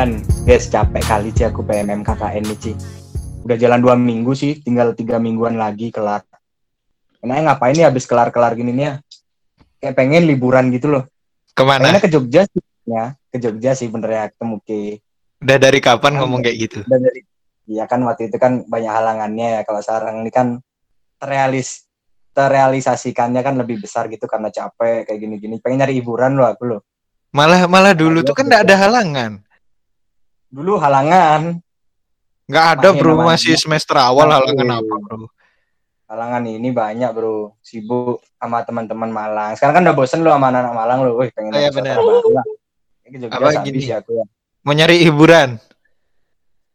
Dan guys capek kali sih aku PMM KKN nih Ci. Udah jalan dua minggu sih, tinggal tiga mingguan lagi kelar. Enaknya ngapain nih habis kelar-kelar gini nih ya? Kayak pengen liburan gitu loh. Ke mana? Pengennya ke Jogja sih, ya. Ke Jogja sih bener ya ketemu Ki. Udah dari kapan Kan ngomong kayak gitu? Dan dari Iya kan waktu itu kan banyak halangannya ya. Kalau sekarang ini kan terrealis terrealisasikannya kan lebih besar gitu karena capek kayak gini-gini. Pengen nyari hiburan loh aku loh. Malah malah dulu Iya, tuh kan nggak ada halangan. Dulu halangan, Nggak ada Main bro namanya. masih semester awal Nah, halangan iya. apa bro? halangan ini banyak bro. Sibuk sama teman-teman Malang. Sekarang kan udah bosen loh sama anak-anak Malang loh. Wih pengen Oh, iya, naik bener. Jogja Apa gini? sih aku ya. Mau nyari hiburan.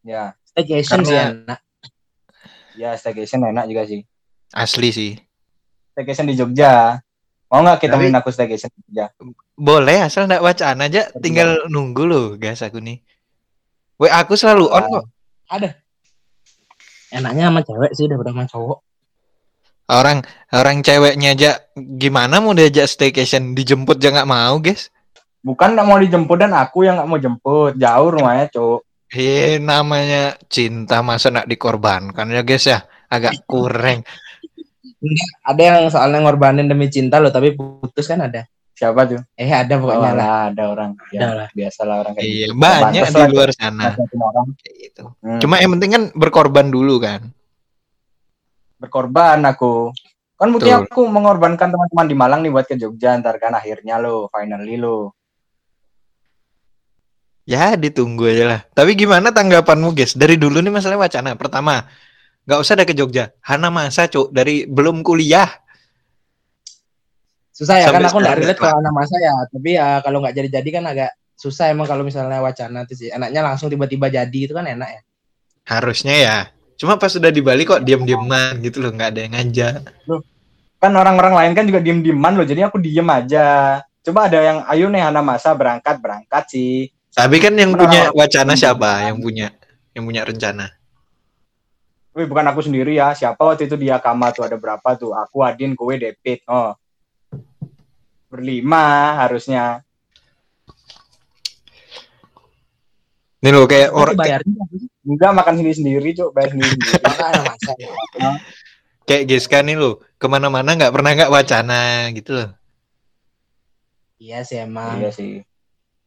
Ya, Staycation sih enak. ya staycation enak juga sih. Asli sih. Staycation di Jogja. Mau nggak kita temenin aku staycation di Jogja? Boleh asal nggak wacana aja. Betul. Tinggal nunggu loh guys aku nih. Weh aku selalu on kok. Ada. Enaknya sama cewek sih daripada sama cowok. Orang orang ceweknya aja gimana mau diajak staycation dijemput aja nggak mau guys. Bukan nggak mau dijemput dan aku yang nggak mau jemput. Jauh rumahnya, Cuk. Hei namanya cinta masa nak dikorbankan ya guys ya. Agak kurang. Ada yang soalnya ngorbanin demi cinta loh, tapi putus kan ada. Siapa tuh? Eh ada Oh, pokoknya lah. lah, ada orang. Ada Ya, lah. biasalah orang kayak Iya gitu. banyak Pantes di lah, luar sana. orang. Kayak gitu. Hmm. Cuma yang penting kan berkorban dulu kan. berkorban aku. Kan buktinya aku mengorbankan teman-teman di Malang nih buat ke Jogja ntar kan akhirnya lo, finally lo. Ya ditunggu aja lah. Tapi gimana tanggapanmu guys? Dari dulu nih masalah wacana. Pertama, nggak usah ada ke Jogja. Hana masa cuk dari belum kuliah. Susah ya kan aku nggak relate kalau anak masa ya. Tapi ya kalau nggak jadi-jadi kan agak susah emang kalau misalnya wacana tuh sih. Enaknya langsung tiba-tiba jadi itu kan enak ya. Harusnya ya. Cuma pas sudah di Bali kok diam-diaman gitu loh, nggak ada yang ngajak. Kan orang-orang lain kan juga diem-dieman loh, jadi aku diem aja. Coba ada yang ayo nih Hana Masa berangkat berangkat sih. Tapi kan yang punya wacana siapa? Yang punya yang punya rencana. Wih bukan aku sendiri ya, siapa waktu itu dia Kama tuh ada berapa tuh? Aku Adin, kowe Depit. Oh. Berlima harusnya. Nih loh kayak Orang bayarnya? Enggak makan sendiri sendiri, Cuk, bayar sendiri sendiri. Kayak Giska nih loh, ke mana-mana nggak pernah nggak wacana gitu loh. Iya sih emang. iya sih.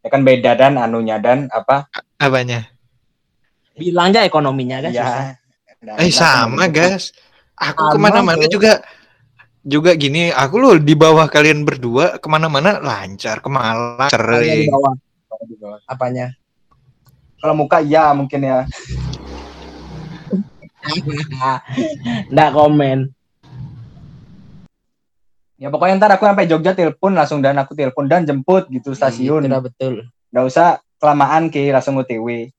Ya kan beda dan anunya dan apa? Apanya? Bilang aja ekonominya kan. Iya. Nah, Eh sama guys. Aku ke mana-mana juga juga gini. Aku loh di bawah kalian berdua ke mana-mana lancar, ke Malang, Apanya di bawah? di bawah. Apanya? Kalau muka iya mungkin ya. Nggak komen. Ya pokoknya ntar aku sampai Jogja telepon langsung dan aku telepon dan jemput gitu stasiun. Itu udah betul. Nggak usah kelamaan ki langsung OTW.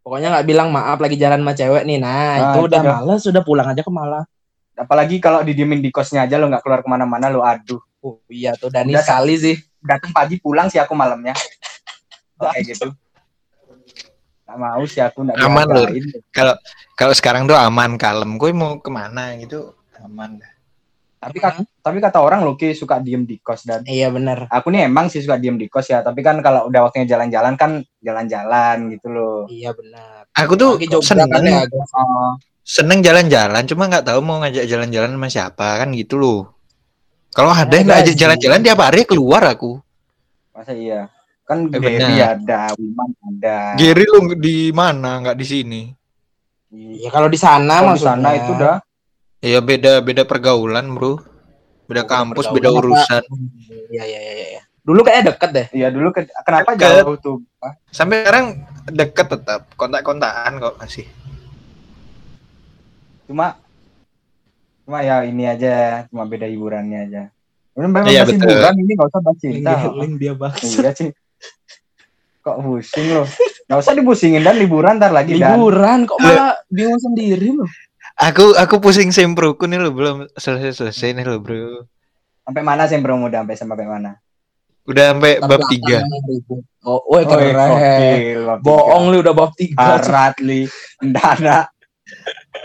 Pokoknya nggak bilang maaf lagi jalan sama cewek nih. Nah, Nah, itu itu udah udah. males, sudah pulang aja ke Malang. Apalagi kalau didiemin di kosnya aja lo nggak keluar ke mana-mana lo aduh. Oh, iya tuh Dani Udah, sekali sih. Datang pagi pulang sih aku malamnya. Kayak gitu. Nggak mau sih aku nggak Aman loh. diadain. Kalau kalau sekarang tuh aman, kalem. Gue mau ke mana gitu aman. Tapi kat- tapi kata orang lo ki suka diem di kos dan Iya bener. aku nih emang sih suka diem di kos ya. Tapi kan kalau udah waktunya jalan-jalan kan jalan-jalan gitu loh. Iya benar. Aku tuh seneng ya, seneng jalan-jalan, cuma nggak tahu mau ngajak jalan-jalan sama siapa kan gitu loh. Kalau ada Ya, yang nggak ada ajak sih. jalan-jalan tiap hari keluar aku. masa iya? Kan Eh, Gary benar. ada, Wiman ada. Giri lu di mana? Nggak di sini. Ya kalau di sana Kalau di maksudnya. sana itu udah Ya beda beda pergaulan bro. Beda kampus, pergaulan beda urusan. Iya iya iya iya. Dulu kayaknya deket deh. Iya dulu ke- kenapa Deket. jauh tuh? Sampai sekarang deket tetap kontak-kontakan kok masih. Cuma cuma ya ini aja, cuma beda hiburannya aja. Ini memang Iya, masih betul. hiburan ini nggak usah bahas cinta. Link dia bang. Iya sih. Kok pusing loh? Nggak usah dipusingin dan liburan ntar lagi dan. Liburan kok malah bingung sendiri loh. Aku aku pusing semproku nih lo belum selesai-selesai nih lo bro. Sampai mana sih bro muda sampai sampai mana? Udah sampai bab Tapi 3. angkanya ribu. Oh, woi keren. bab tiga. Bohong lu udah bab tiga. Arat li.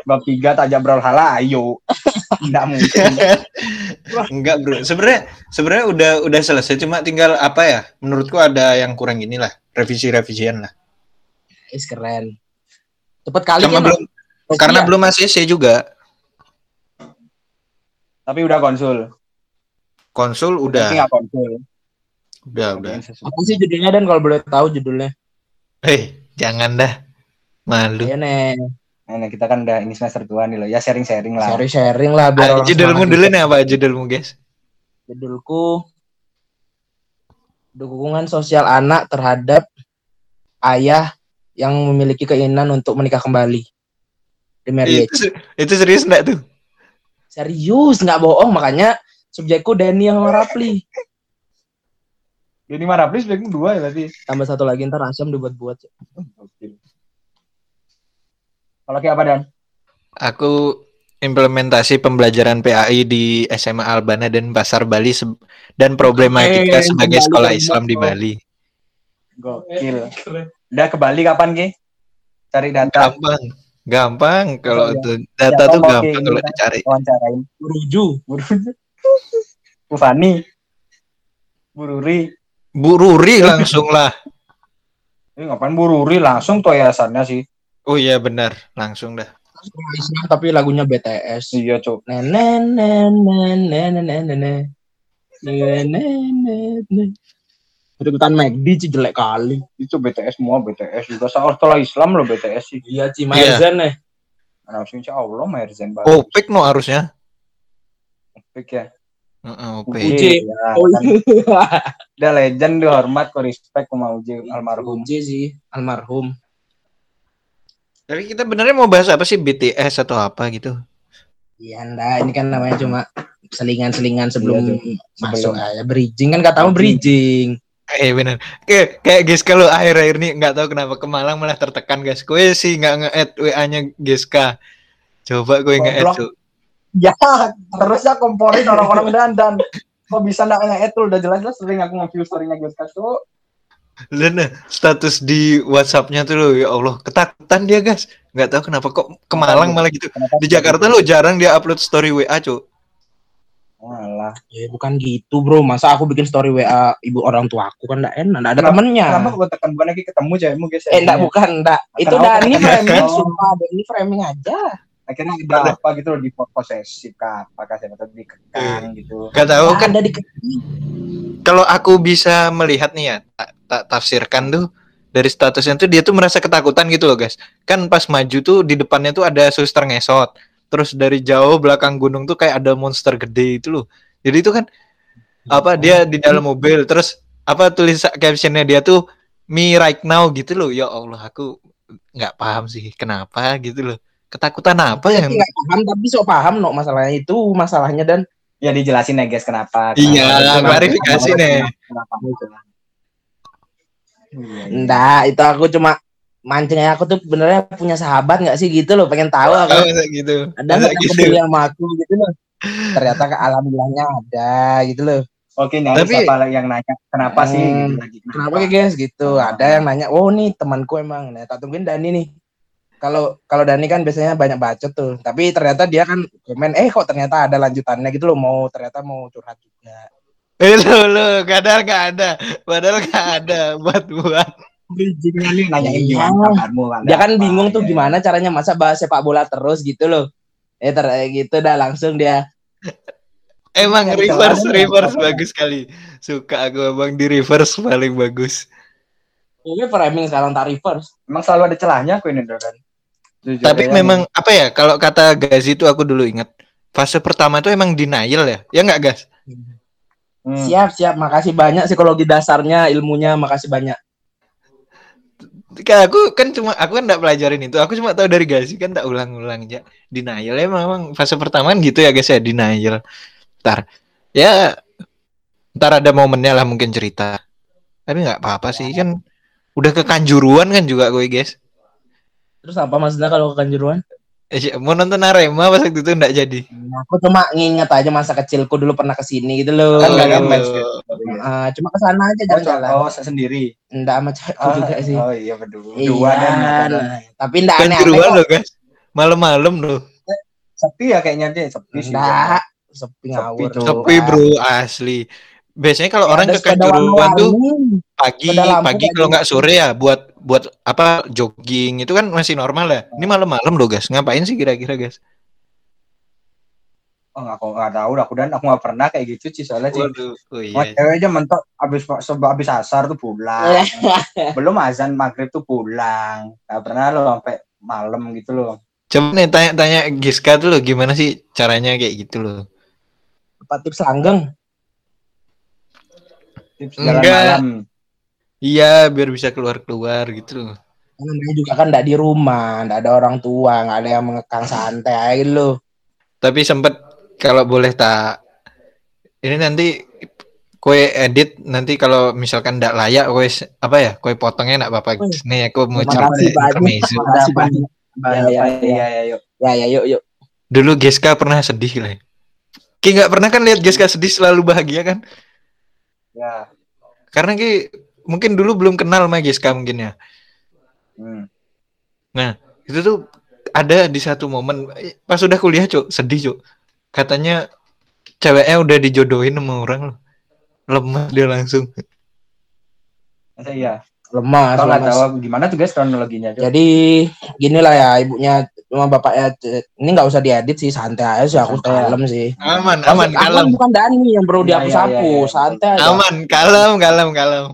Bab tiga tajam hala ayo. Nggak mungkin. Enggak bro. Sebenarnya sebenarnya udah udah selesai cuma tinggal apa ya? Menurutku ada yang kurang inilah revisi-revisian lah. Is keren. Cepet kali Sama kan, belum karena Iya. belum ACC juga. Tapi udah konsul. Konsul Tapi udah, nggak konsul. udah, udah. Apa sih judulnya dan kalau boleh tahu judulnya? Hei, jangan dah. Malu. Iya nih, Nah, nah, kita kan udah ini semester tua nih loh. Ya sharing-sharing lah. sharing sharing lah biar Ah, judulmu dulu nih apa judulmu guys? Judulku dukungan sosial anak terhadap ayah yang memiliki keinginan untuk menikah kembali. The marriage. Itu, itu serius enggak tuh? Serius nggak bohong makanya subjekku Denny sama Rapli. Ini marah please backmu dua ya berarti. Tambah satu lagi ntar Asyam dibuat-buat. Oke. Kalau kayak apa Dan? Aku implementasi pembelajaran PAI di SMA Albana dan Pasar Bali se- dan problematika Eh, sebagai kembali sekolah Islam di Bali. Gokil. Udah ke Bali kapan Ki? Cari data, Gampang, gampang kalau Iya. itu data Ya, tuh gampang kalau dicari. wawancarain. Ruju. Buru. Bu Fani. Bu Ruri. Bu Ruri langsung lah. Ini ngapain Bu Ruri langsung tuh yayasannya sih. Oh iya benar, langsung dah. Islam tapi lagunya BTS. Iya, Cuk. Nenen nenen nenen nenen nenen McD sih jelek kali. Itu BTS semua BTS juga setelah Islam loh BTS sih. Iya, Ci Maizan nih. Nah, insya Allah Merzen banget. Opik no harusnya. Opik ya. Heeh, Uji. Ya, Oh kan. iya. Udah legend dihormat, kok respect sama Uji almarhum. Uji sih, almarhum. Tapi kita benernya mau bahas apa sih BTS atau apa gitu? Iya, enggak, ini kan namanya cuma selingan-selingan sebelum Iya, masuk sebelum. aja bridging kan katamu bridging. Eh bener. Kayak kayak guys kalau akhir-akhir ini nggak tahu kenapa ke Malang malah tertekan guys. Kue sih nggak nge-add WA-nya Giska. Coba gue nge-add tuh. Ya, terusnya komporin orang-orang dandan. Kok bisa nggak nge udah jelas-jelas sering aku nge-view story-nya gue tuh. Dan nah, status di WhatsApp-nya tuh loh, ya Allah ketakutan dia guys. Nggak tahu kenapa kok ke Malang malah gitu. Di Jakarta lo jarang dia upload story WA cuy. Walah. Ya bukan gitu, Bro. Masa aku bikin story WA ibu orang tua aku kan enggak enak, enggak ada Kenapa- temennya. Kenapa gue tekan bukan lagi ketemu cewekmu guys? Eh, enggak bukan, enggak. Itu? Dani framing, sumpah. Dani framing aja. Akhirnya ada apa gitu loh di posesif kah? Apakah siapa tahu dikekang gitu. Gak tahu kan ada di kalau aku bisa melihat nih ya, tak, tafsirkan tuh dari statusnya tuh dia tuh merasa ketakutan gitu loh guys. Kan pas maju tuh di depannya tuh ada suster ngesot. Terus dari jauh belakang gunung tuh kayak ada monster gede itu loh. Jadi itu kan apa dia di dalam mobil terus apa tulis captionnya dia tuh me right now gitu loh. Ya Allah aku nggak paham sih kenapa gitu loh. Ketakutan apa yang nggak paham tapi sok paham no masalahnya itu masalahnya dan Ya dijelasin ya guys kenapa. Iya, kenapa- klarifikasi kenapa- nih. Kenapa gitu. Iya, iya. Enggak, itu aku cuma mancingnya aku tuh benernya punya sahabat nggak sih gitu loh, pengen tahu aku. Oh, masa gitu. Ada nggak yang gitu. peduli sama aku gitu loh. Ternyata ke alhamdulillahnya ada gitu loh. Oke, nyari Tapi- siapa lagi yang nanya kenapa sih Hmm. gitu lagi. Kenapa ya guys gitu? Ada yang nanya, oh nih temanku emang. Nah, tak tungguin Dani nih. Kalau kalau Dani kan biasanya banyak bacot tuh. Tapi ternyata dia kan komen, eh kok ternyata ada lanjutannya gitu loh. Mau ternyata mau curhat juga. Eh lo lo, padahal gak ada, padahal gak ada buat buat. Bridgingnya nih nanyain Iya. gimana kabarmu. ada Dia kan apa, bingung tuh ya. gimana caranya masa bahas sepak bola terus gitu loh. Eh ter gitu dah langsung dia. Emang reverse reverse bagus sekali. Suka aku abang di reverse paling bagus. Ini framing sekarang tak reverse. Emang selalu ada celahnya aku ini kan. Jujur Tapi memang apa ya kalau kata Gazi itu aku dulu ingat fase pertama itu emang denial ya, ya nggak Gas? nih. Hmm. Siap siap. Makasih banyak psikologi dasarnya, ilmunya. Makasih banyak. Kan aku kan cuma aku kan nggak pelajarin itu, aku cuma tahu dari Gazi kan tak ulang-ulang aja. Denial ya memang fase pertama kan gitu ya guys ya denial. Ntar ya ntar ada momennya lah mungkin cerita. Tapi nggak apa-apa sih kan udah kekanjuruan kan juga gue guys. Terus apa maksudnya kalau kekanjuruan? Eh, mau nonton Arema pas waktu itu nggak jadi. Nah, aku cuma nginget aja masa kecilku dulu pernah ke sini gitu loh. Kan nggak ada match gitu. Ah, cuma ke sana aja Oh, jalan-jalan. oh, sendiri. Enggak sama cewekku Oh, juga sih. Oh iya berdua. Iya, Dua dan dan- nah, tapi enggak aneh-aneh Kanjuruan kok. loh guys. Malam-malam loh. sepi ya kayaknya dia sepi sih. Enggak, sepi Sepi, ngawur. Sepi bro asli. biasanya kalau orang ke Kanjuruhan tuh pagi pagi kalau nggak sore ya buat buat apa jogging itu kan masih normal ya. Ini malam-malam loh guys. Ngapain sih kira-kira guys? Oh, aku nggak tahu aku dan aku nggak pernah kayak gitu sih soalnya sih. Waduh. Oh iya. cewek aja mentok abis sebab abis asar tuh pulang. Belum azan maghrib tuh pulang. Gak pernah lo sampai malam gitu loh. Coba nih tanya-tanya Giska tuh loh gimana sih caranya kayak gitu loh. Apa tips langgeng? Tips jalan Enggak. malam. Iya, biar bisa keluar-keluar gitu loh. Namanya juga kan enggak di rumah, enggak ada orang tua, enggak ada yang mengekang santai aja gitu loh. Tapi sempet kalau boleh tak ini nanti kue edit nanti kalau misalkan ndak layak kue apa ya kue potongnya ndak apa-apa Wih, nih aku mau cerita. Bahaya, Ya, ya, ya. iya, iya, yuk. Ya ya yuk yuk. dulu Geska pernah sedih lah ya. Ki nggak pernah kan lihat Geska sedih selalu bahagia kan Ya. karena Ki mungkin dulu belum kenal sama Geska mungkin ya Hmm. itu tuh ada di satu momen pas udah kuliah cuk sedih cuk katanya ceweknya udah dijodohin sama orang loh lemah dia langsung Masa iya. Lemas, Atau nggak tahu gimana tuh guys kronologinya. Cuk? Jadi gini lah ya ibunya sama bapaknya ini nggak usah diedit sih santai aja sih aku Santai. kalem sih. aman Maksud aman aku kalem bukan Dani yang perlu Iya, iya, dihapus-hapus, iya, iya. santai aja. aman kalem kalem kalem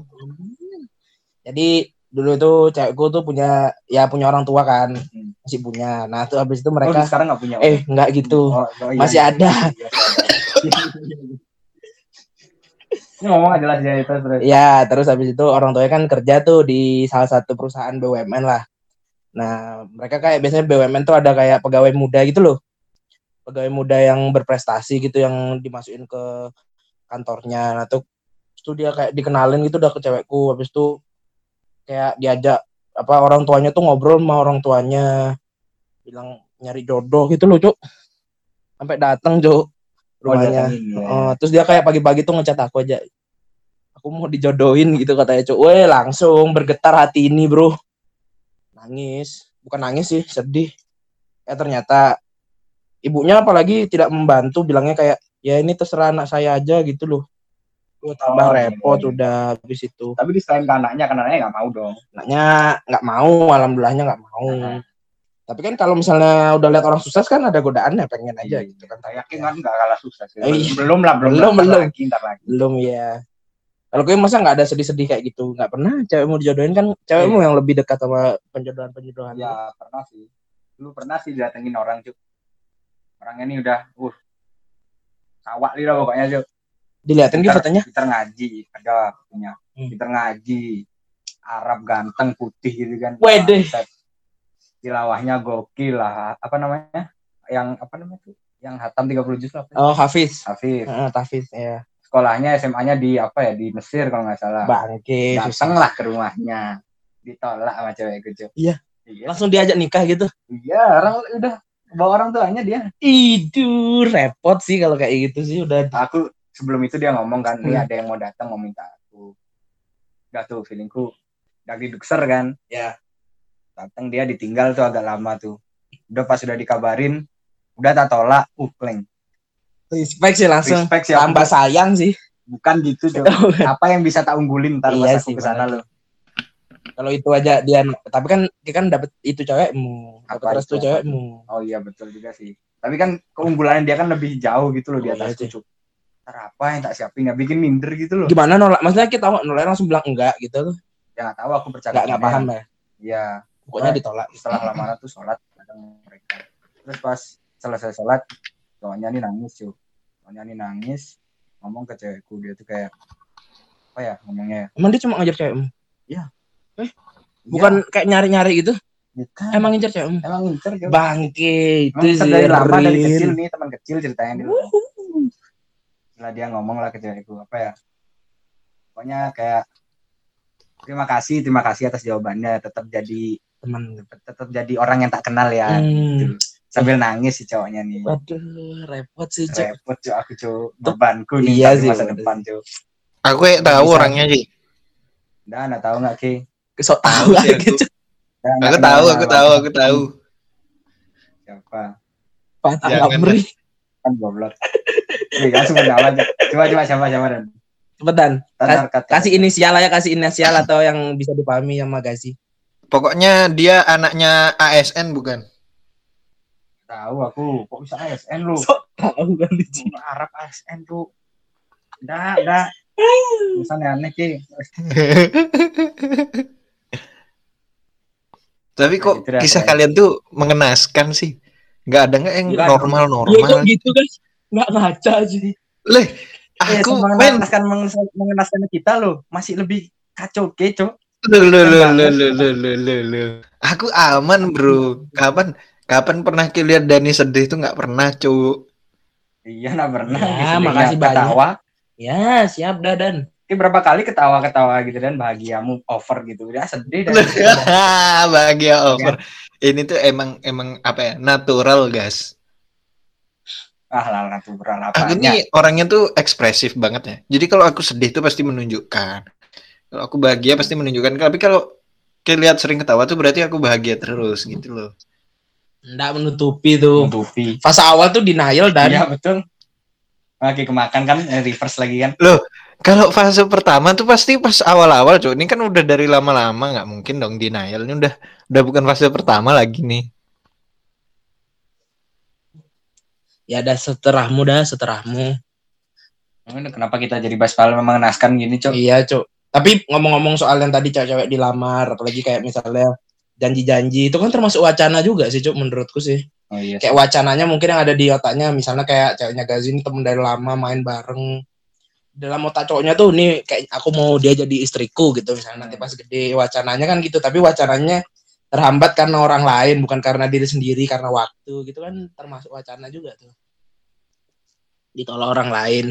Jadi dulu tuh cewekku tuh punya ya punya orang tua kan Hmm. masih punya. Nah tuh habis itu Oh, mereka sekarang nggak punya. eh nggak gitu. Oh, oh, iya, masih iya. ada. Iya, iya. Ini ngomong jelas ya itu terus. Ya terus habis itu orang tuanya kan kerja tuh di salah satu perusahaan BUMN lah. Nah mereka kayak biasanya BUMN tuh ada kayak pegawai muda gitu loh. Pegawai muda yang berprestasi gitu yang dimasukin ke kantornya. Nah tuh terus tuh dia kayak dikenalin gitu udah ke cewekku. Habis itu kayak diajak apa orang tuanya tuh ngobrol sama orang tuanya bilang nyari jodoh gitu loh cuk sampai datang cuk Oh, rumahnya datengin, ya. Oh, terus dia kayak pagi-pagi tuh ngechat aku aja. Aku mau dijodohin gitu katanya, Cuk. Weh, langsung bergetar hati ini, Bro. Nangis. Bukan nangis sih, sedih. Eh ternyata ibunya apalagi tidak membantu, bilangnya kayak ya ini terserah anak saya aja gitu loh. Tuh, tambah Oh, repot iya. udah habis itu. Tapi di selain ke anaknya, kan anaknya nggak mau dong. Anaknya nggak mau, alhamdulillahnya nggak mau. Nah. Tapi kan kalau misalnya udah lihat orang sukses kan ada godaannya pengen aja gitu kan. Saya yakin kan nggak kalah sukses. Oh, iya. Belum lah, belum. Belum, belum. Lagi, lagi. belum ya kalau gue masa nggak ada sedih-sedih kayak gitu nggak pernah cewek mau dijodohin kan cewekmu yang lebih dekat sama penjodohan penjodohan Ya pernah sih. Lu pernah sih datengin orang cuk. Orangnya nih udah, uh, kawak nih lah pokoknya cuk. Diliatin gitu fotonya Peter ngaji, ada punya. Hmm. Peter ngaji, Arab ganteng putih gitu kan. Wede. Tilawahnya gokil lah. Apa namanya? Yang apa namanya tuh? Yang hatam 30 juz apa? oh Hafiz Hafiz. Heeh, Hafiz ya Sekolahnya SMA-nya di apa ya? Di Mesir kalau nggak salah. bangke susah. lah ke rumahnya. Ditolak sama cewek cuk. Iya. Iya. langsung diajak nikah gitu Iya, orang udah bawa orang tuanya dia. itu repot sih kalau kayak gitu sih udah Aku sebelum itu dia ngomong kan, nih Hmm. ada yang mau datang mau minta aku. Gak tuh feelingku lagi dukser kan. Ya. Datang dia ditinggal tuh agak lama tuh. Udah pas udah dikabarin, udah tak tolak, uh kleng. respect sih langsung Respect sih tambah sayang sih bukan gitu Jo. Apa yang bisa tak unggulin ntar Iya pas aku sih, ke sana lo. kalau itu aja dia tapi kan dia kan dapat itu cewekmu Apa dapat restu itu? cewekmu Oh iya betul juga sih. Tapi kan keunggulannya dia kan lebih jauh gitu loh di Oh, iya atas sih. Cuk. Ntar apa yang tak siapin? Ya bikin minder gitu loh. gimana nolak? Maksudnya kita nolak langsung bilang enggak gitu tuh? Ya nggak tahu aku percaya. nggak nggak paham ya? Iya. pokoknya Nah. ditolak. setelah lamaran tuh sholat kadang mereka. Terus pas selesai sholat cowoknya nih nangis cuy. Cowoknya nih nangis ngomong ke cewekku. Dia tuh kayak apa ya ngomongnya ya? Emang dia cuma ngajar cewekmu? Iya, bukan kayak nyari-nyari gitu? Bukan. Emang ngejar cewekmu? Emang ngincer cuy. Bangke itu sih dari lama dari kecil nih teman kecil ceritanya dulu setelah dia ngomong lah ke cewekku apa ya pokoknya kayak terima kasih terima kasih atas jawabannya tetap jadi teman tetap jadi orang yang tak kenal ya hmm. sambil nangis si cowoknya nih waduh repot sih cek repot cuy aku cuy bebanku nih Iya sih, masa bener depan cuy aku kayak tahu Bisa. orangnya sih Udah, anda tahu nggak Ki? sok tahu sih lagi aku. Tahu aku tahu aku tahu Siapa? Jangan, Amri Kan goblok. Nih, langsung menjawab aja. Coba coba siapa siapa dan. Cepetan. Kasih inisial aja, kasih inisial atau yang bisa dipahami sama Gazi. Pokoknya dia anaknya ASN bukan? Tahu aku, kok bisa ASN lu? Tahu kan Arab ASN tuh. Enggak, enggak. Misalnya aneh Ki. Tapi kok Gitu dah, kisah kalian tuh mengenaskan sih? Nggak ada nggak yang normal-normal? gitu kan. Nggak ngaca sih. Leh, Eh, aku men, mengenaskan mengenaskan kita loh, masih lebih kacau keco. Aku aman bro. Kapan kapan pernah lihat Dani sedih tuh nggak pernah cu. Iya, nah pernah. Ya, Gitu, makasih. Ketawa. Ya, siap Dadan. Ini berapa kali ketawa-ketawa gitu dan bahagiamu over gitu. Ya sedih dan Bahagia over. Ini tuh emang emang apa ya? Natural, guys. Ah lah natural Aku apanya. nih orangnya tuh ekspresif banget ya. Jadi kalau aku sedih tuh pasti menunjukkan. Kalau aku bahagia pasti menunjukkan. Tapi kalau lihat sering ketawa tuh berarti aku bahagia terus gitu loh. Nggak menutupi tuh. Menutupi. Fase awal tuh denial dan Iya betul. Lagi kemakan kan eh, reverse lagi kan. Kalau fase pertama tuh pasti pas awal-awal, cuy. Ini kan udah dari lama-lama, nggak mungkin dong denial. Ini udah udah bukan fase pertama lagi nih. Ya dah seterahmu dah seterahmu. Kenapa kita jadi baspal mengenaskan gini, Cok? Iya, Cuk. Tapi ngomong-ngomong soal yang tadi cewek-cewek dilamar, apalagi kayak misalnya janji-janji itu kan termasuk wacana juga sih, Cuk, menurutku sih. Oh iya. Kayak wacananya mungkin yang ada di otaknya, misalnya kayak ceweknya Gazin temen dari lama main bareng. Dalam otak cowoknya tuh nih kayak aku mau dia jadi istriku gitu misalnya nanti pas gede wacananya kan gitu tapi wacananya terhambat karena orang lain bukan karena diri sendiri karena waktu gitu kan termasuk wacana juga tuh. Ditolak orang lain.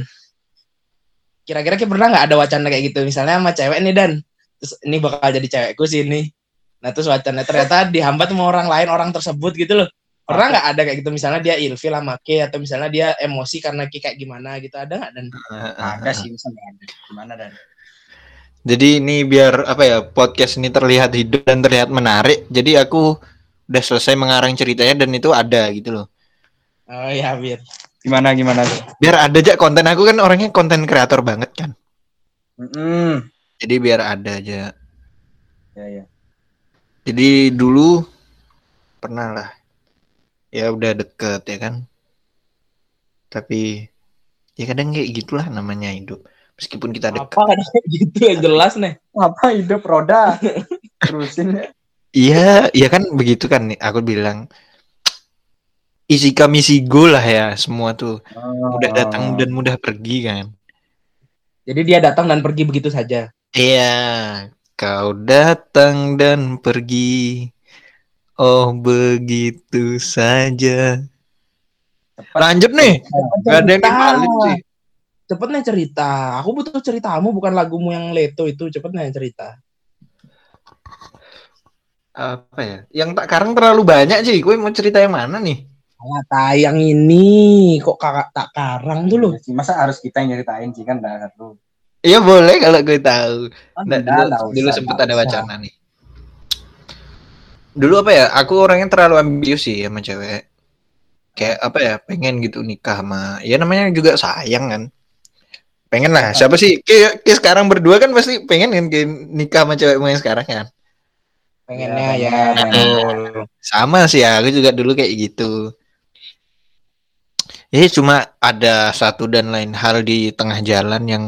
Kira-kira Ki pernah nggak ada wacana kayak gitu? Misalnya sama cewek nih dan. Terus ini bakal jadi cewekku sih ini nah terus wacana ternyata dihambat sama orang lain orang tersebut gitu loh. Pernah nggak ada kayak gitu? Misalnya dia ilfil sama Ki atau misalnya dia emosi karena kayak gimana gitu. Ada nggak dan? Ada sih misalnya. Ada. Gimana dan? Jadi ini biar apa ya podcast ini terlihat hidup dan terlihat menarik. Jadi aku udah selesai mengarang ceritanya dan itu ada gitu loh. oh ya bir Gimana gimana tuh? Biar ada aja konten aku kan orangnya konten kreator banget kan. Mm Jadi biar ada aja. Ya ya. Jadi dulu pernah lah. Ya udah deket ya kan. Tapi ya kadang kayak gitulah namanya hidup. Meskipun kita deket. apa kan gitu yang jelas nih Apa hidup roda? Terusin ya. Iya, iya kan begitu kan nih aku bilang. Isi kami sigo lah ya semua tuh. Mudah datang dan mudah pergi kan. jadi dia datang dan pergi begitu saja Iya, kau datang dan pergi. Oh begitu saja. Lanjut nih. Gak ada yang dibalik sih. Cepet nih cerita aku butuh ceritamu bukan lagumu yang leto itu cepet nih cerita Apa ya? Yang tak karang terlalu banyak sih. Gue mau cerita yang mana nih? Alah, tayang ini kok kakak tak karang tuh loh Iya Masa harus kita yang nyeritain sih kan dah lu. Iya boleh kalau gue tahu. Nggak, dulu, dulu usah, sempet nggak ada usah. wacana nih. Dulu apa ya? Aku orangnya terlalu ambisius sih sama cewek. Kayak apa ya? Pengen gitu nikah sama. Ya namanya juga sayang kan. Pengen lah. Siapa sih? Kayak, kayak sekarang berdua kan pasti pengen kan kayak nikah sama cewek yang sekarang kan. pengennya ya pengen. betul Sama sih ya. Aku juga dulu kayak gitu. Ya cuma ada satu dan lain hal di tengah jalan yang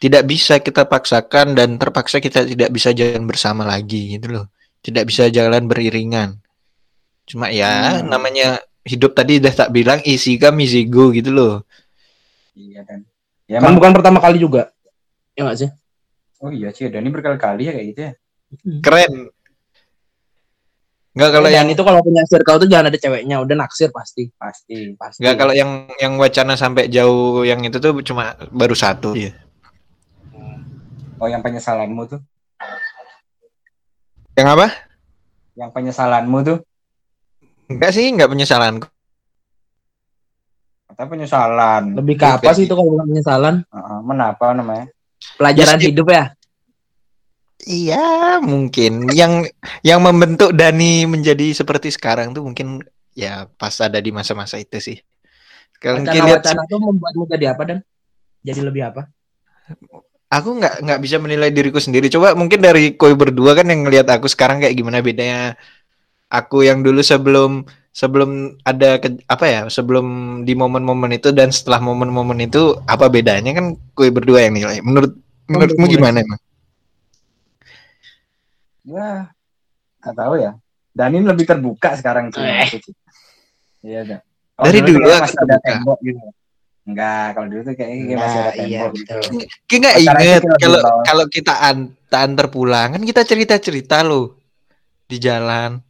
tidak bisa kita paksakan dan terpaksa kita tidak bisa jalan bersama lagi gitu loh. Tidak bisa jalan beriringan. Cuma ya Hmm. namanya hidup tadi udah tak bilang isi kami go gitu loh. Iya dan. Ya kan emang. bukan pertama kali juga ya nggak sih Oh iya sih, Dani berkali-kali ya kayak gitu ya. Keren. Enggak kalau Dan yang itu kalau punya circle tuh jangan ada ceweknya udah naksir pasti Pasti. pasti enggak kalau yang yang wacana sampai jauh yang itu tuh cuma baru satu ya. Oh yang penyesalanmu tuh. Yang apa? Yang penyesalanmu tuh. Enggak sih, enggak penyesalan. Kata penyesalan. lebih ke apa sih itu kalau bukan penyesalan Heeh, menapa namanya? pelajaran Yes, hidup ya Iya, mungkin yang yang membentuk Dani menjadi seperti sekarang tuh mungkin ya pas ada di masa-masa itu sih. Kalau kita lihat tuh membuatmu jadi apa dan jadi lebih apa aku nggak nggak bisa menilai diriku sendiri. Coba mungkin dari koi berdua kan yang ngelihat aku sekarang kayak gimana bedanya aku yang dulu sebelum sebelum ada ke, apa ya sebelum di momen-momen itu dan setelah momen-momen itu apa bedanya kan kue berdua yang nilai menurut menurutmu boleh. gimana emang Ya, nggak tahu ya. Danin lebih terbuka sekarang tuh. Eh. sih. Iya. Kalau Dari dulu aku masih ada terbuka. tembok gitu. Enggak, kalau dulu tuh kayaknya kayak masih ada Nah, iya, tembok gitu. Kayak nggak Pacaran inget kalau kalau kita antar antar pulang kan kita cerita cerita loh di jalan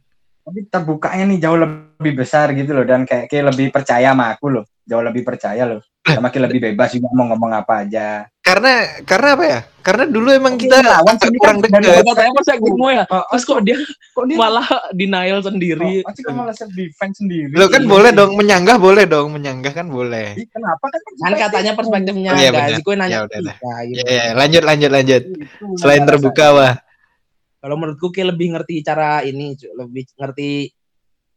Tapi terbukanya nih jauh lebih besar gitu loh dan kayak, kayak lebih percaya sama aku loh. Jauh lebih percaya loh. Sama kayak lebih bebas juga mau ngomong apa aja. karena karena apa ya karena dulu emang Tapi kita lawan sini kurang kan dekat saya masa gitu ya. Oh, Terus kok dia kok dia malah denial sendiri. Oh, kok malah self defense sendiri. lo kan boleh dong menyanggah boleh dong menyanggah kan boleh Kenapa kan Kan katanya perspektifnya Oh, iya, gue nanya Ya udah, udah. kita, gitu. ya, ya, lanjut lanjut lanjut selain terbuka wah Kalau menurutku kayak lebih ngerti cara ini, lebih ngerti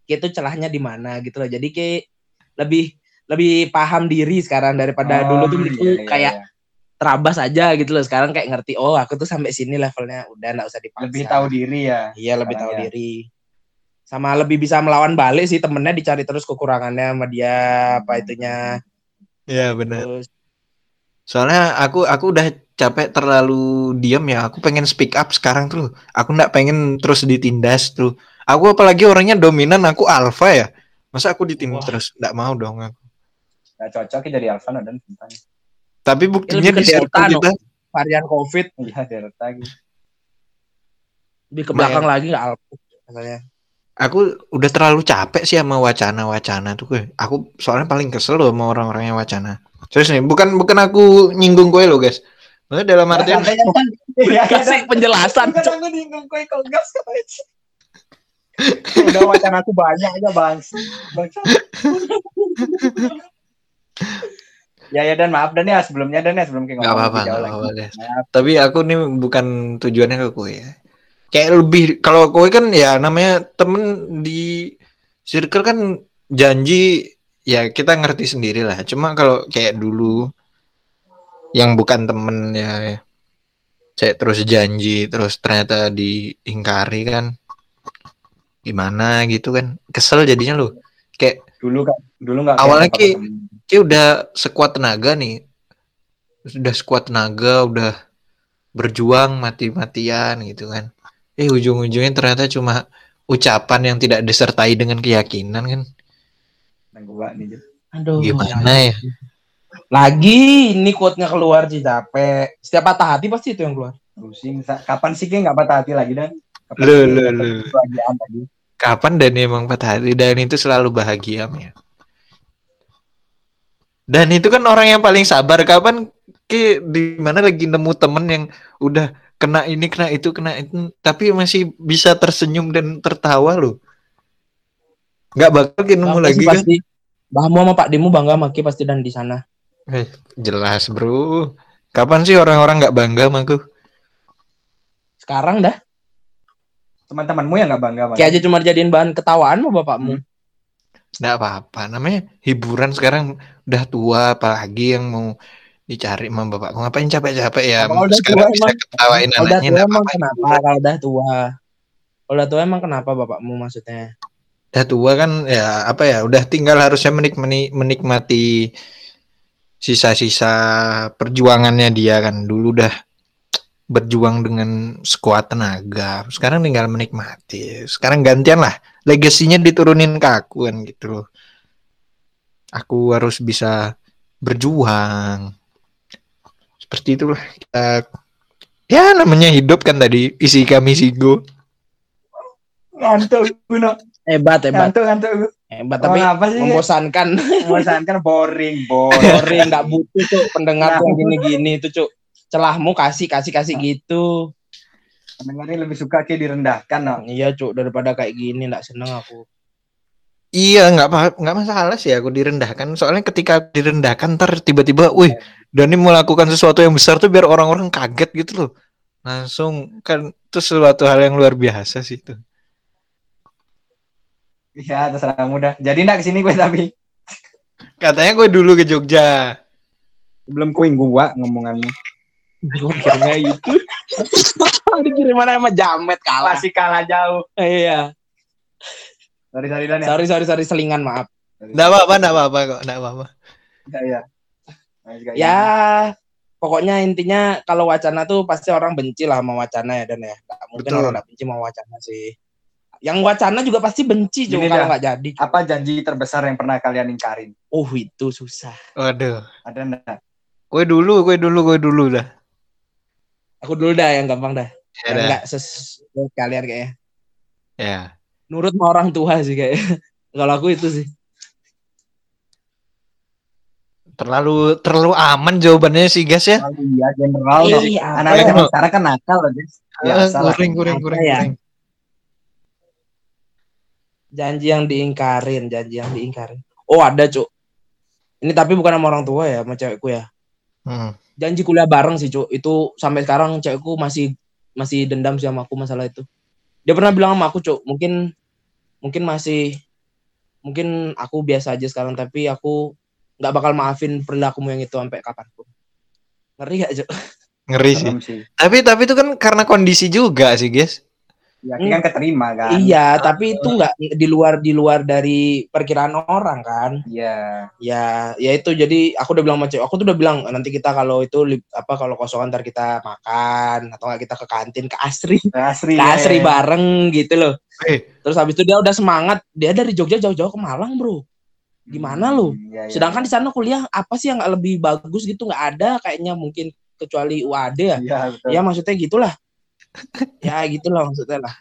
kayak itu celahnya di mana gitu loh. Jadi kayak lebih lebih paham diri sekarang daripada Oh, dulu tuh iya, iya, kayak iya. terabas aja gitu loh. Sekarang kayak ngerti, oh aku tuh sampai sini levelnya, udah nggak usah dipaksa. lebih tahu diri ya. Iya lebih tahu ya. diri. Sama lebih bisa melawan balik sih temennya dicari terus kekurangannya sama dia apa itunya. ya benar Terus soalnya aku aku udah capek terlalu diam ya aku pengen speak up sekarang tuh aku nggak pengen terus ditindas tuh aku apalagi orangnya dominan aku alpha ya masa aku ditindas Wah. terus nggak mau dong aku. Nggak cocok ya jadi Alvan dan tentang tapi buktinya di Delta, kita varian COVID iya Delta gitu. lebih ke belakang lagi nggak alput katanya. aku udah terlalu capek sih sama wacana-wacana tuh gue. Aku soalnya paling kesel loh sama orang-orang yang wacana. Terus nih, bukan bukan aku nyinggung gue loh guys. Maksudnya dalam artian Iya, Kasih penjelasan. Kan aku bingung kue kok gas katanya. Udah wacana aku banyak aja bang. Ya ya dan maaf dan ya sebelumnya dan ya sebelum kita ngomong apa-apa, lagi. Maaf. Tapi aku nih bukan tujuannya ke kue ya. Kayak lebih kalau kue kan ya namanya temen di circle kan janji ya kita ngerti sendiri lah. Cuma kalau kayak dulu yang bukan temen ya. Saya terus janji terus ternyata diingkari kan. Gimana gitu kan. Kesel jadinya loh kayak Dulu kan dulu nggak Awalnya Ki- temen-temen. kayak udah sekuat tenaga nih. Sudah sekuat tenaga udah berjuang mati-matian gitu kan. Eh ujung-ujungnya ternyata cuma ucapan yang tidak disertai dengan keyakinan kan. Gua nih, Jul. Aduh. gimana ya Lagi ini quote-nya keluar sih capek. Setiap patah hati pasti itu yang keluar. pusing kapan sih kayak nggak patah hati lagi dan Kapan Lu, lu, lu. kapan dan emang patah hati dan itu selalu bahagia ya dan itu kan orang yang paling sabar kapan ke di mana lagi nemu temen yang udah kena ini kena itu kena itu tapi masih bisa tersenyum dan tertawa loh nggak bakal kayak nemu lagi kan pasti. Bahmu sama Pak Demu bangga maki pasti dan di sana. Eh, jelas bro kapan sih orang-orang nggak bangga sama aku Sekarang dah. teman-temanmu yang nggak bangga Bang? Kayak aja cuma jadiin bahan ketawaan sama bapakmu. nggak apa-apa namanya hiburan sekarang udah tua apalagi yang mau dicari sama bapakku ngapain capek-capek ya Kalau udah sekarang tua bisa emang- ketawain Kalau udah tua emang apa-apa kenapa? Kalau udah tua. Kalau udah tua emang kenapa bapakmu maksudnya? udah tua kan ya apa ya udah tinggal harusnya menikmati menikmati sisa-sisa perjuangannya dia kan. Dulu udah berjuang dengan sekuat tenaga sekarang tinggal menikmati. Sekarang gantian lah. Legasinya diturunin ke aku kan gitu loh. Aku harus bisa berjuang. Seperti itulah kita ya namanya hidup kan tadi isi kami sigo. Ngantuk guna Hebat, hebat. ngantuk ngantuk Hebat tapi apa sih membosankan. membosankan boring boring Boring nggak butuh tuh pendengar tuh yang gini-gini tuh, Cuk. Celahmu kasih kasih kasih gitu. pendengarnya lebih suka kayak direndahkan no. Iya, Cuk, daripada kayak gini nggak seneng aku. Iya nggak apa nggak masalah sih aku direndahkan soalnya ketika direndahkan ntar tiba-tiba, wih Dani melakukan sesuatu yang besar tuh biar orang-orang kaget gitu loh langsung kan itu suatu hal yang luar biasa sih itu Iya terserah kamu dah jadi nggak ke sini gue tapi katanya gue dulu ke Jogja belum kuin gua ngomongannya Kirimnya itu. Dikirim mana sama Jamet kalah. Masih kalah jauh. Iya. Sorry sorry Dan ya. Sorry sorry sorry selingan maaf. Nggak apa-apa, nggak apa-apa kok, nggak apa-apa. Ya, ya. Masih kayak Ya pokoknya intinya kalau wacana tuh pasti orang benci lah sama wacana ya dan ya. Nggak mungkin Betul. orang benci sama wacana sih. Yang wacana juga pasti benci juga kalau nggak jadi. gini. Apa janji terbesar yang pernah kalian ingkarin? Oh itu susah. Waduh. Ada enggak? Kue dulu, kue dulu, kue dulu dah. Aku dulu dah yang gampang dah. Ya, Yang dah. nggak ses kalian kayaknya. ya. Nurut sama orang tua sih kayaknya. kalau aku itu sih. Terlalu terlalu aman jawabannya sih guys ya. Oh, iya general. Anak-anak ya? sekarang kan nakal loh, guys. Eh, Biasa lah. goreng, goreng, Apa goreng, ya? Janji yang diingkarin, janji yang diingkarin. Oh ada cuk. Ini tapi bukan sama orang tua ya, sama cewekku ya. Hmm. Janji kuliah bareng sih cuk. Itu sampai sekarang cewekku masih masih dendam sih sama aku masalah itu. Dia pernah bilang sama aku cuk, mungkin mungkin masih mungkin aku biasa aja sekarang tapi aku nggak bakal maafin perilakumu yang itu sampai kapan pun. Ngeri gak cuk? Ngeri sih. Sih. Tapi tapi itu kan karena kondisi juga sih guys. Ya, kan keterima kan. Iya, tapi itu nggak di luar di luar dari perkiraan orang kan. Iya. ya ya itu jadi aku udah bilang sama cewek aku tuh udah bilang nanti kita kalau itu apa kalau kosongan ntar kita makan atau nggak kita ke kantin ke Asri Asri. ke ya. Asri bareng gitu loh Eh. terus habis itu dia udah semangat dia dari Jogja jauh-jauh ke Malang bro gimana lu? Hmm, iya, iya. sedangkan di sana kuliah apa sih yang nggak lebih bagus gitu nggak ada kayaknya mungkin kecuali UAD ya Iya, betul. ya maksudnya gitulah ya gitulah maksudnya lah.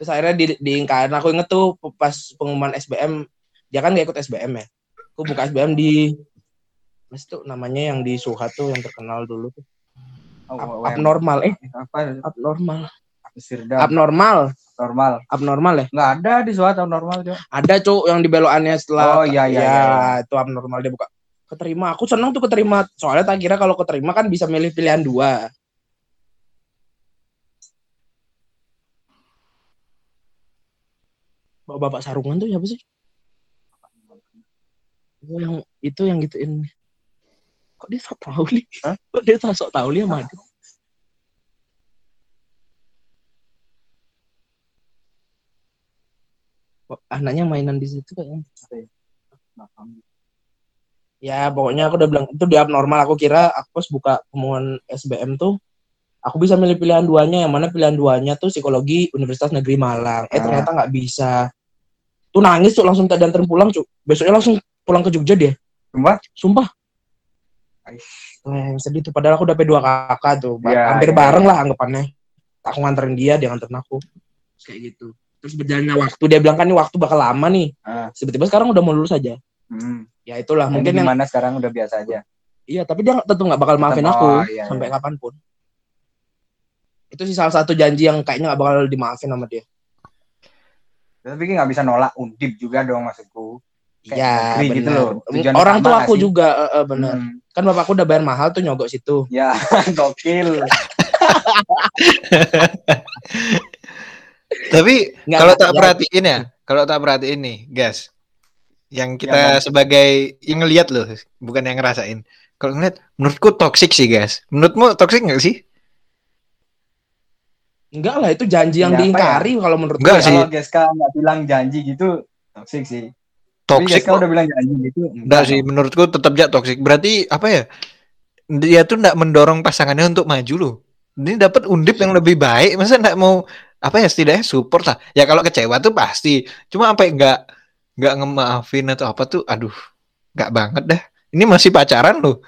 Terus akhirnya di, diingkarin. Aku inget tuh pas pengumuman SBM dia kan gak ikut SBM ya. Aku buka SBM di Mas tuh namanya yang di Suhat tuh yang terkenal dulu tuh. Oh, abnormal eh. Apa? abnormal. Sirdam. abnormal. Normal. abnormal ya? Nggak ada di suatu normal juga. ada cuk yang di belokannya setelah Oh, iya, iya, ya, iya, iya. itu abnormal. Dia buka keterima. Aku senang tuh keterima. Soalnya tak kira kalau keterima kan bisa milih pilihan dua bapak-bapak sarungan tuh siapa sih? Oh, yang itu yang gituin. Kok dia sok tahu nih? Hah? kok dia tak sok tahu nih sama dia? Kok anaknya mainan di situ kayaknya? Ya pokoknya aku udah bilang itu di abnormal. Aku kira aku pas buka pengumuman SBM tuh aku bisa milih pilihan duanya. Yang mana pilihan duanya tuh psikologi Universitas Negeri Malang. Eh Ah. ternyata nggak bisa tuh nangis tuh langsung tak dianterin pulang cuy besoknya langsung pulang ke Jogja dia Sumpah? sumpah yang sedih tuh padahal aku udah dua kakak tuh Ba- Iya, hampir iya, bareng iya. lah anggapannya aku nganterin dia dia nganterin aku Terus kayak gitu terus berjalannya waktu dia bilang kan ini waktu bakal lama nih Ah. tiba-tiba sekarang udah mau lulus aja Hmm. ya itulah Mungkin mungkin yang gimana sekarang udah biasa aja. Iya, tapi dia tentu nggak bakal maafin aku oh, iya, sampai iya. kapan pun. Itu sih salah satu janji yang kayaknya nggak bakal dimaafin sama dia. Tapi nggak bisa nolak undip juga dong maksudku. Iya, gitu loh. Tujuan Orang nggak aku sih? juga eh, eh, benar. Hmm. Kan bapakku udah bayar mahal tuh nyogok situ. Ya, gokil. Tapi kalau tak ya. perhatiin ya, kalau tak perhatiin nih, guys. Yang kita Bang. sebagai yang ngelihat loh, bukan yang ngerasain. Kalau ngeliat, menurutku toxic sih, guys. Menurutmu toxic nggak sih? Enggak lah, itu janji yang Ya, apa diingkari kalau menurut Enggak gue. sih. Kalau Geska nggak bilang janji gitu, toxic sih. Tapi Toxic Geska udah bilang janji gitu. Enggak sih, menurutku tetap ya toxic. Berarti apa ya? Dia tuh enggak mendorong pasangannya untuk maju loh. Ini dapat undip yang lebih baik, masa enggak mau apa ya setidaknya support lah. Ya kalau kecewa tuh pasti. Cuma sampai enggak enggak ngemaafin atau apa tuh, aduh, enggak banget dah. Ini masih pacaran loh.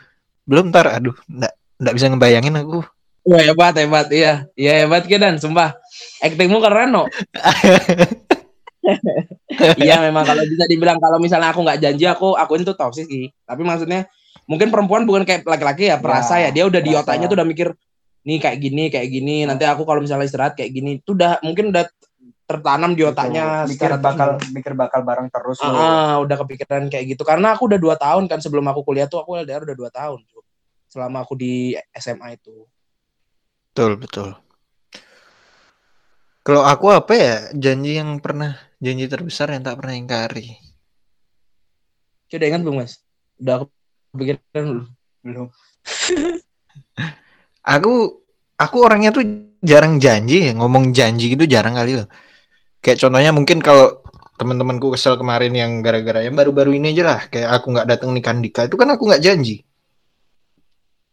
Belum ntar, aduh, enggak enggak bisa ngebayangin aku. Wah, hebat, hebat. Iya, iya hebat kan, sumpah. Actingmu keren, no. iya, memang kalau bisa dibilang kalau misalnya aku nggak janji, aku aku itu toxic sih. Tapi maksudnya mungkin perempuan bukan kayak laki-laki ya, perasa ya. Dia udah di otaknya tuh udah mikir nih kayak gini, kayak gini. Nanti aku kalau misalnya istirahat kayak gini, itu udah mungkin udah tertanam di otaknya mikir bakal terus-menerus. mikir bakal bareng terus Ah, ah, udah kepikiran kayak gitu karena aku udah dua tahun kan sebelum aku kuliah tuh aku LDR udah dua tahun selama aku di SMA itu Betul, betul. Kalau aku apa ya? Janji yang pernah janji terbesar yang tak pernah ingkari. Coba ingat belum mas udah kepikiran belum Belum. aku aku orangnya tuh jarang janji ya ngomong janji gitu jarang kali loh kayak contohnya mungkin kalau teman-temanku kesel kemarin yang gara-gara yang baru-baru ini aja lah kayak aku nggak datang nikah Dika itu kan aku nggak janji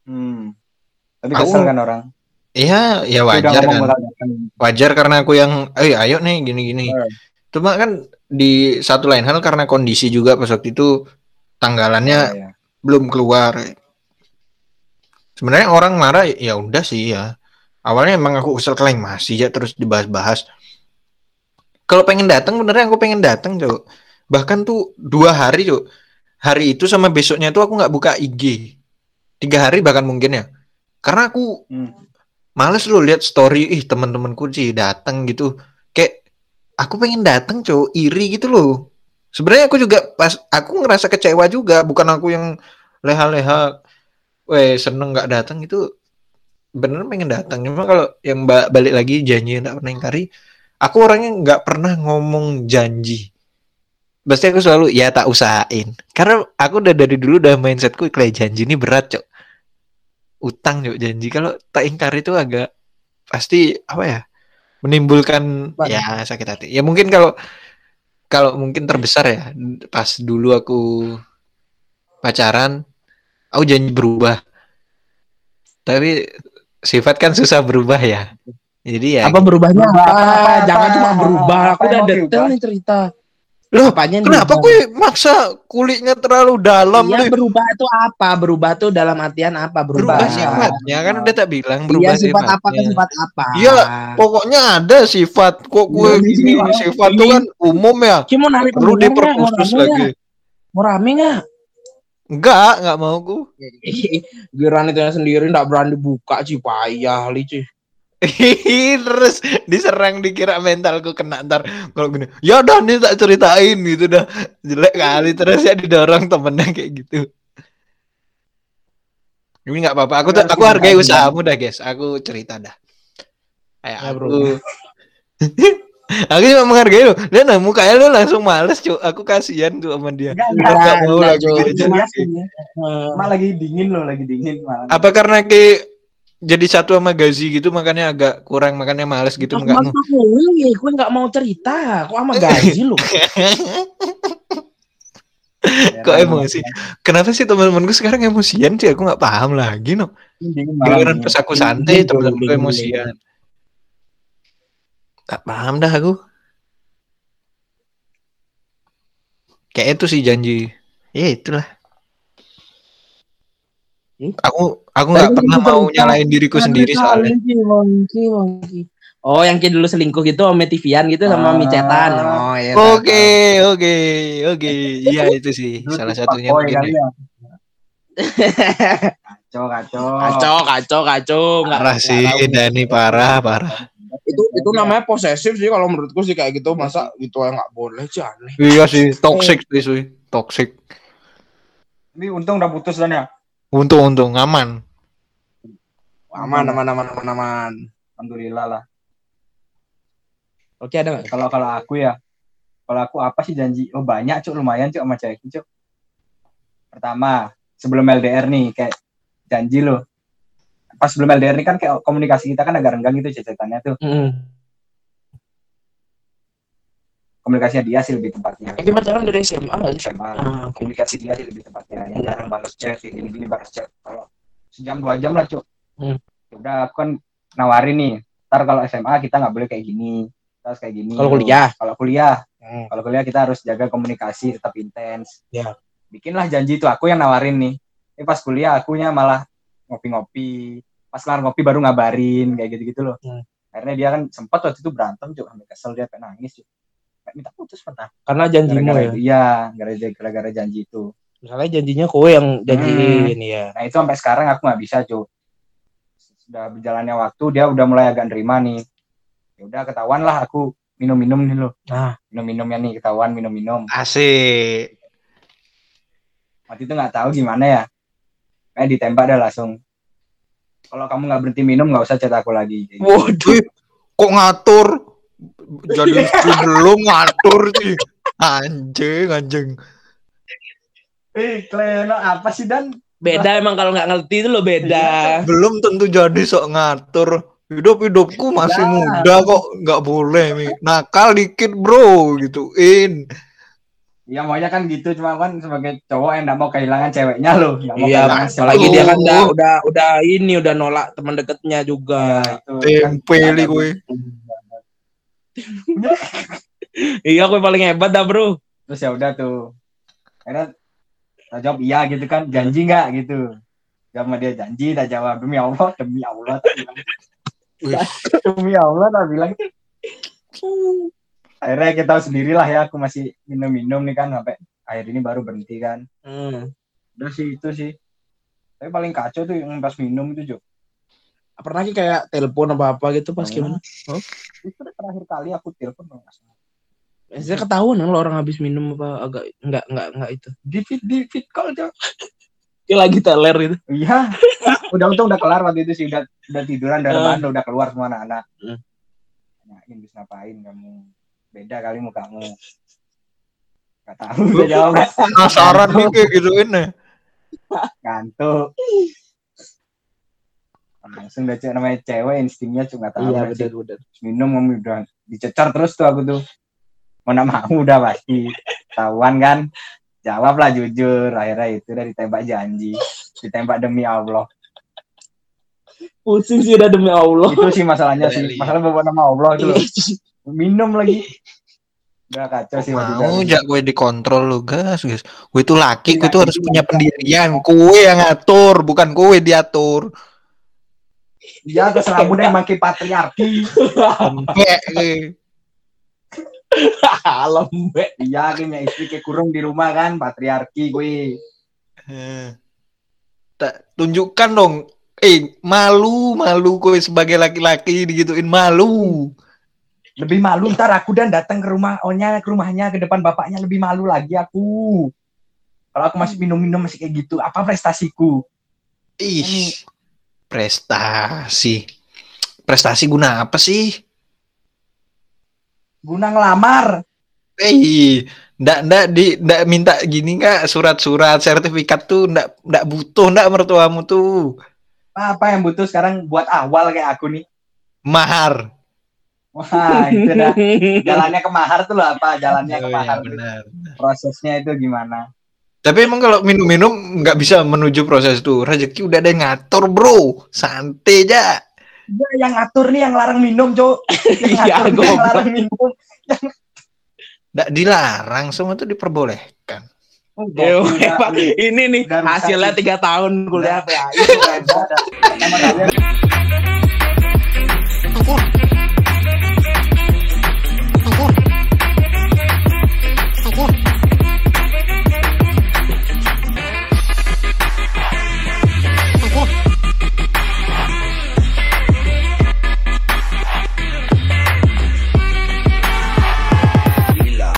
Hmm. Tapi Aku- kesel kan orang. Iya, ya wajar kan. Wajar karena aku yang, eh ayo nih gini-gini. Hmm. Cuma kan di satu lain hal karena kondisi juga pas waktu itu tanggalannya Ya, ya. belum keluar. Sebenarnya orang marah ya udah sih ya. Awalnya emang aku kesel kalian masih ya terus dibahas-bahas. Kalau pengen datang benernya aku pengen datang cok. Bahkan tuh dua hari cok. Hari itu sama besoknya tuh aku nggak buka IG. Tiga hari bahkan mungkin ya. Karena aku Hmm. Males lu lihat story ih teman-temanku sih datang gitu. Kayak aku pengen datang cowok iri gitu loh. Sebenarnya aku juga pas aku ngerasa kecewa juga bukan aku yang leha-leha weh seneng nggak datang itu bener pengen datang cuma kalau yang ba- balik lagi janji yang ingkari aku orangnya nggak pernah ngomong janji. Pasti aku selalu ya tak usahain. Karena aku udah dari dulu udah mindsetku kayak janji ini berat cok utang cok janji kalau tak ingkari itu agak pasti apa ya menimbulkan Bang. ya sakit hati ya mungkin kalau kalau mungkin terbesar ya pas dulu aku pacaran aku janji berubah tapi sifat kan susah berubah ya jadi ya Apa berubahnya Berubah apa? apa, apa, Jangan apa, cuma apa, berubah. Aku udah detail nih cerita. Loh, Apanya kenapa gue maksa kulitnya terlalu dalam Iya berubah itu apa? Berubah tuh dalam artian apa? Berubah, berubah sifatnya kan udah tak bilang Iya berubah sifat apa ke sifatnya. sifat apa? Iya, Pokoknya ada sifat kok gue Iya, gini iya. sifat tuh kan umum ya. Mau narik Perlu diperkhusus lagi. Mau rame nggak? Enggak, enggak mau gue. Giran itu sendiri nggak berani buka sih payah li. Terus diserang dikira mentalku kena ntar kalau gini. Ya udah nih tak ceritain gitu dah. Jelek kali terus ya didorong temennya kayak gitu. Ini nggak apa-apa. Aku Harus aku hargai usahamu dah, guys. Aku cerita dah. Kayak Ya, bro. aku. aku cuma menghargai lo. Dia nah, mukanya lu langsung males, cuy. Aku kasihan tuh sama dia. Nggak mau Enggak, lagi lagi dingin loh, lagi dingin malah. Apa karena ke jadi satu sama Gazi gitu makanya agak kurang makanya males gitu enggak ya, gue nggak mau cerita. Kok sama gaji lu? Kok emosi? Kenapa sih teman-temanku sekarang emosian sih? Aku nggak paham lagi no. Giliran pas aku santai teman-temanku emosian. Gak paham dah aku. Kayak itu sih janji. Ya itulah. Hmm? Aku aku nggak pernah mau nyalain diriku sendiri soalnya. Oh, yang kayak dulu selingkuh gitu sama Tivian gitu sama Ah. Micetan. Oh, iya. Oke, oke, oke. Iya itu sih salah satunya mungkin. ya. ya. Kacau, kacau. Kacau, kacau, kacau. Parah sih. Dani parah, parah. Itu itu namanya posesif sih kalau menurutku sih kayak gitu. Masa gitu yang nggak boleh sih aneh. Iya sih, toxic sih, Sui. toxic. Tapi untung udah putus dan ya. Untung, untung, aman. Aman, aman, aman, aman, aman. Alhamdulillah lah. Oke, ada nggak? Kalau kalau aku ya, kalau aku apa sih janji? Oh banyak cuk, lumayan cuk sama cewek cuk. Pertama, sebelum LDR nih kayak janji loh. Pas sebelum LDR nih kan kayak komunikasi kita kan agak renggang gitu cecetannya tuh. Mm. Komunikasinya dia sih lebih tepatnya. Tapi pacaran dari SMA nggak sih? SMA. Ah. Komunikasi dia sih lebih tepatnya. Yang jarang balas chat, kayak gini-gini balas chat. Kalau sejam dua jam lah cuk. Hmm. Ya Udah aku kan nawarin nih. Ntar kalau SMA kita nggak boleh kayak gini. Kita harus kayak gini. Kalau kuliah? Kalau kuliah Hmm. kalau kuliah kita harus jaga komunikasi tetap intens. Ya. Bikinlah janji itu aku yang nawarin nih. Ini pas kuliah akunya malah ngopi-ngopi. Pas kelar ngopi baru ngabarin kayak gitu-gitu loh. Hmm. Akhirnya dia kan sempat waktu itu berantem juga sampai kesel dia pengen nangis juga. Minta putus pernah. Karena janjimu Gara-gara ya. itu. Iya, gara-gara gara-gara janji itu. Misalnya janjinya kowe yang janjiin ya. Nah itu sampai sekarang aku nggak bisa cuy. Sudah berjalannya waktu dia udah mulai agak nerima nih. Ya udah ketahuan lah aku minum-minum nih loh. Nah. Minum-minumnya nih ketahuan minum-minum. Asik. waktu itu nggak tahu gimana ya kayak ditembak dah langsung kalau kamu nggak berhenti minum nggak usah chat aku lagi gitu. Waduh, kok ngatur? Jadi istri belum ngatur sih. Anjing, anjing. eh Kleno apa sih dan beda emang kalau nggak ngerti itu lo beda. Belum tentu jadi sok ngatur. Hidup hidupku masih Ya. muda kok nggak boleh Mi. nakal dikit bro gituin. Iya maunya kan gitu cuma kan sebagai cowok yang nggak mau kehilangan ceweknya loh. mau Iya, kehilangan apalagi dia kan udah udah udah ini udah nolak teman dekatnya juga. Ya, itu kan gue. Iya, aku paling hebat dah, Bro. Terus ya udah tuh. Akhirnya tak jawab iya gitu kan, janji nggak gitu. Sama dia janji, tak jawab demi Allah, demi Allah. tak bilang. Wih. demi Allah tak bilang. Akhirnya kita tahu sendirilah ya, aku masih minum-minum nih kan sampai akhir ini baru berhenti kan. Hmm. Udah sih itu sih. Tapi paling kacau tuh yang pas minum itu Jo. Pernah ki kayak telepon apa apa gitu pas gimana? Itu terakhir kali aku telepon nggak salah. Biasanya ketahuan kan kalau orang habis minum apa agak enggak enggak enggak itu. Di fit di fit call Jo. Dia lagi teler gitu. Iya. udah untung udah kelar waktu itu sih udah udah tiduran udah Ah. rebahan, udah keluar semua anak-anak. Hmm. Nanyain bisa ngapain kamu? Beda kali mukamu. Gak tahu udah jawab nggak? Penasaran nih kayak gituin ya. ngantuk. Langsung udah cewek namanya cewek instingnya cuma tahu. Iya sih. benar. Minum kamu udah dicecar terus tuh aku tuh. Mana mau udah pasti. Tahuan kan? Jawablah jujur. Akhirnya itu udah ditembak janji. Ditembak demi Allah. Pusing sih udah demi Allah. itu sih masalahnya sih Beli. masalah bawa nama Allah itu loh minum lagi udah kacau sih waktu Mau itu. jak gue dikontrol lu gas guys. Gue tuh laki, gue Iya, tuh harus itu punya pendirian. Kue yang ngatur, bukan kue diatur. Ya terserah muda yang makin patriarki Sampai Lembek. iya akhirnya istri kayak kurung di rumah kan patriarki gue Eh. Tak tunjukkan dong. Eh, malu, malu kowe sebagai laki-laki digituin malu. lebih malu ntar aku dan datang ke rumah ohnya ke rumahnya ke depan bapaknya lebih malu lagi aku kalau aku masih minum-minum masih kayak gitu apa prestasiku Ih, prestasi. Prestasi guna apa sih? guna ngelamar Eh, ndak ndak di ndak minta gini nggak surat-surat sertifikat tuh ndak ndak butuh ndak mertuamu tuh apa yang butuh sekarang buat awal kayak aku nih mahar. wah itu dah jalannya ke mahar tuh loh apa jalannya ke Oh, mahar iya, benar. prosesnya itu gimana Tapi emang kalau minum-minum nggak bisa menuju proses tuh. Rezeki udah ada yang ngatur, bro. Santai aja. Dia yang ngatur nih yang larang minum, Cok. Yang Iya, ngatur nih yang goblok. larang minum. Nggak dilarang, semua tuh diperbolehkan. Oh, Ya, udah, Pak, ini nih Udah rusak hasilnya tiga tahun kuliah PAI. udah,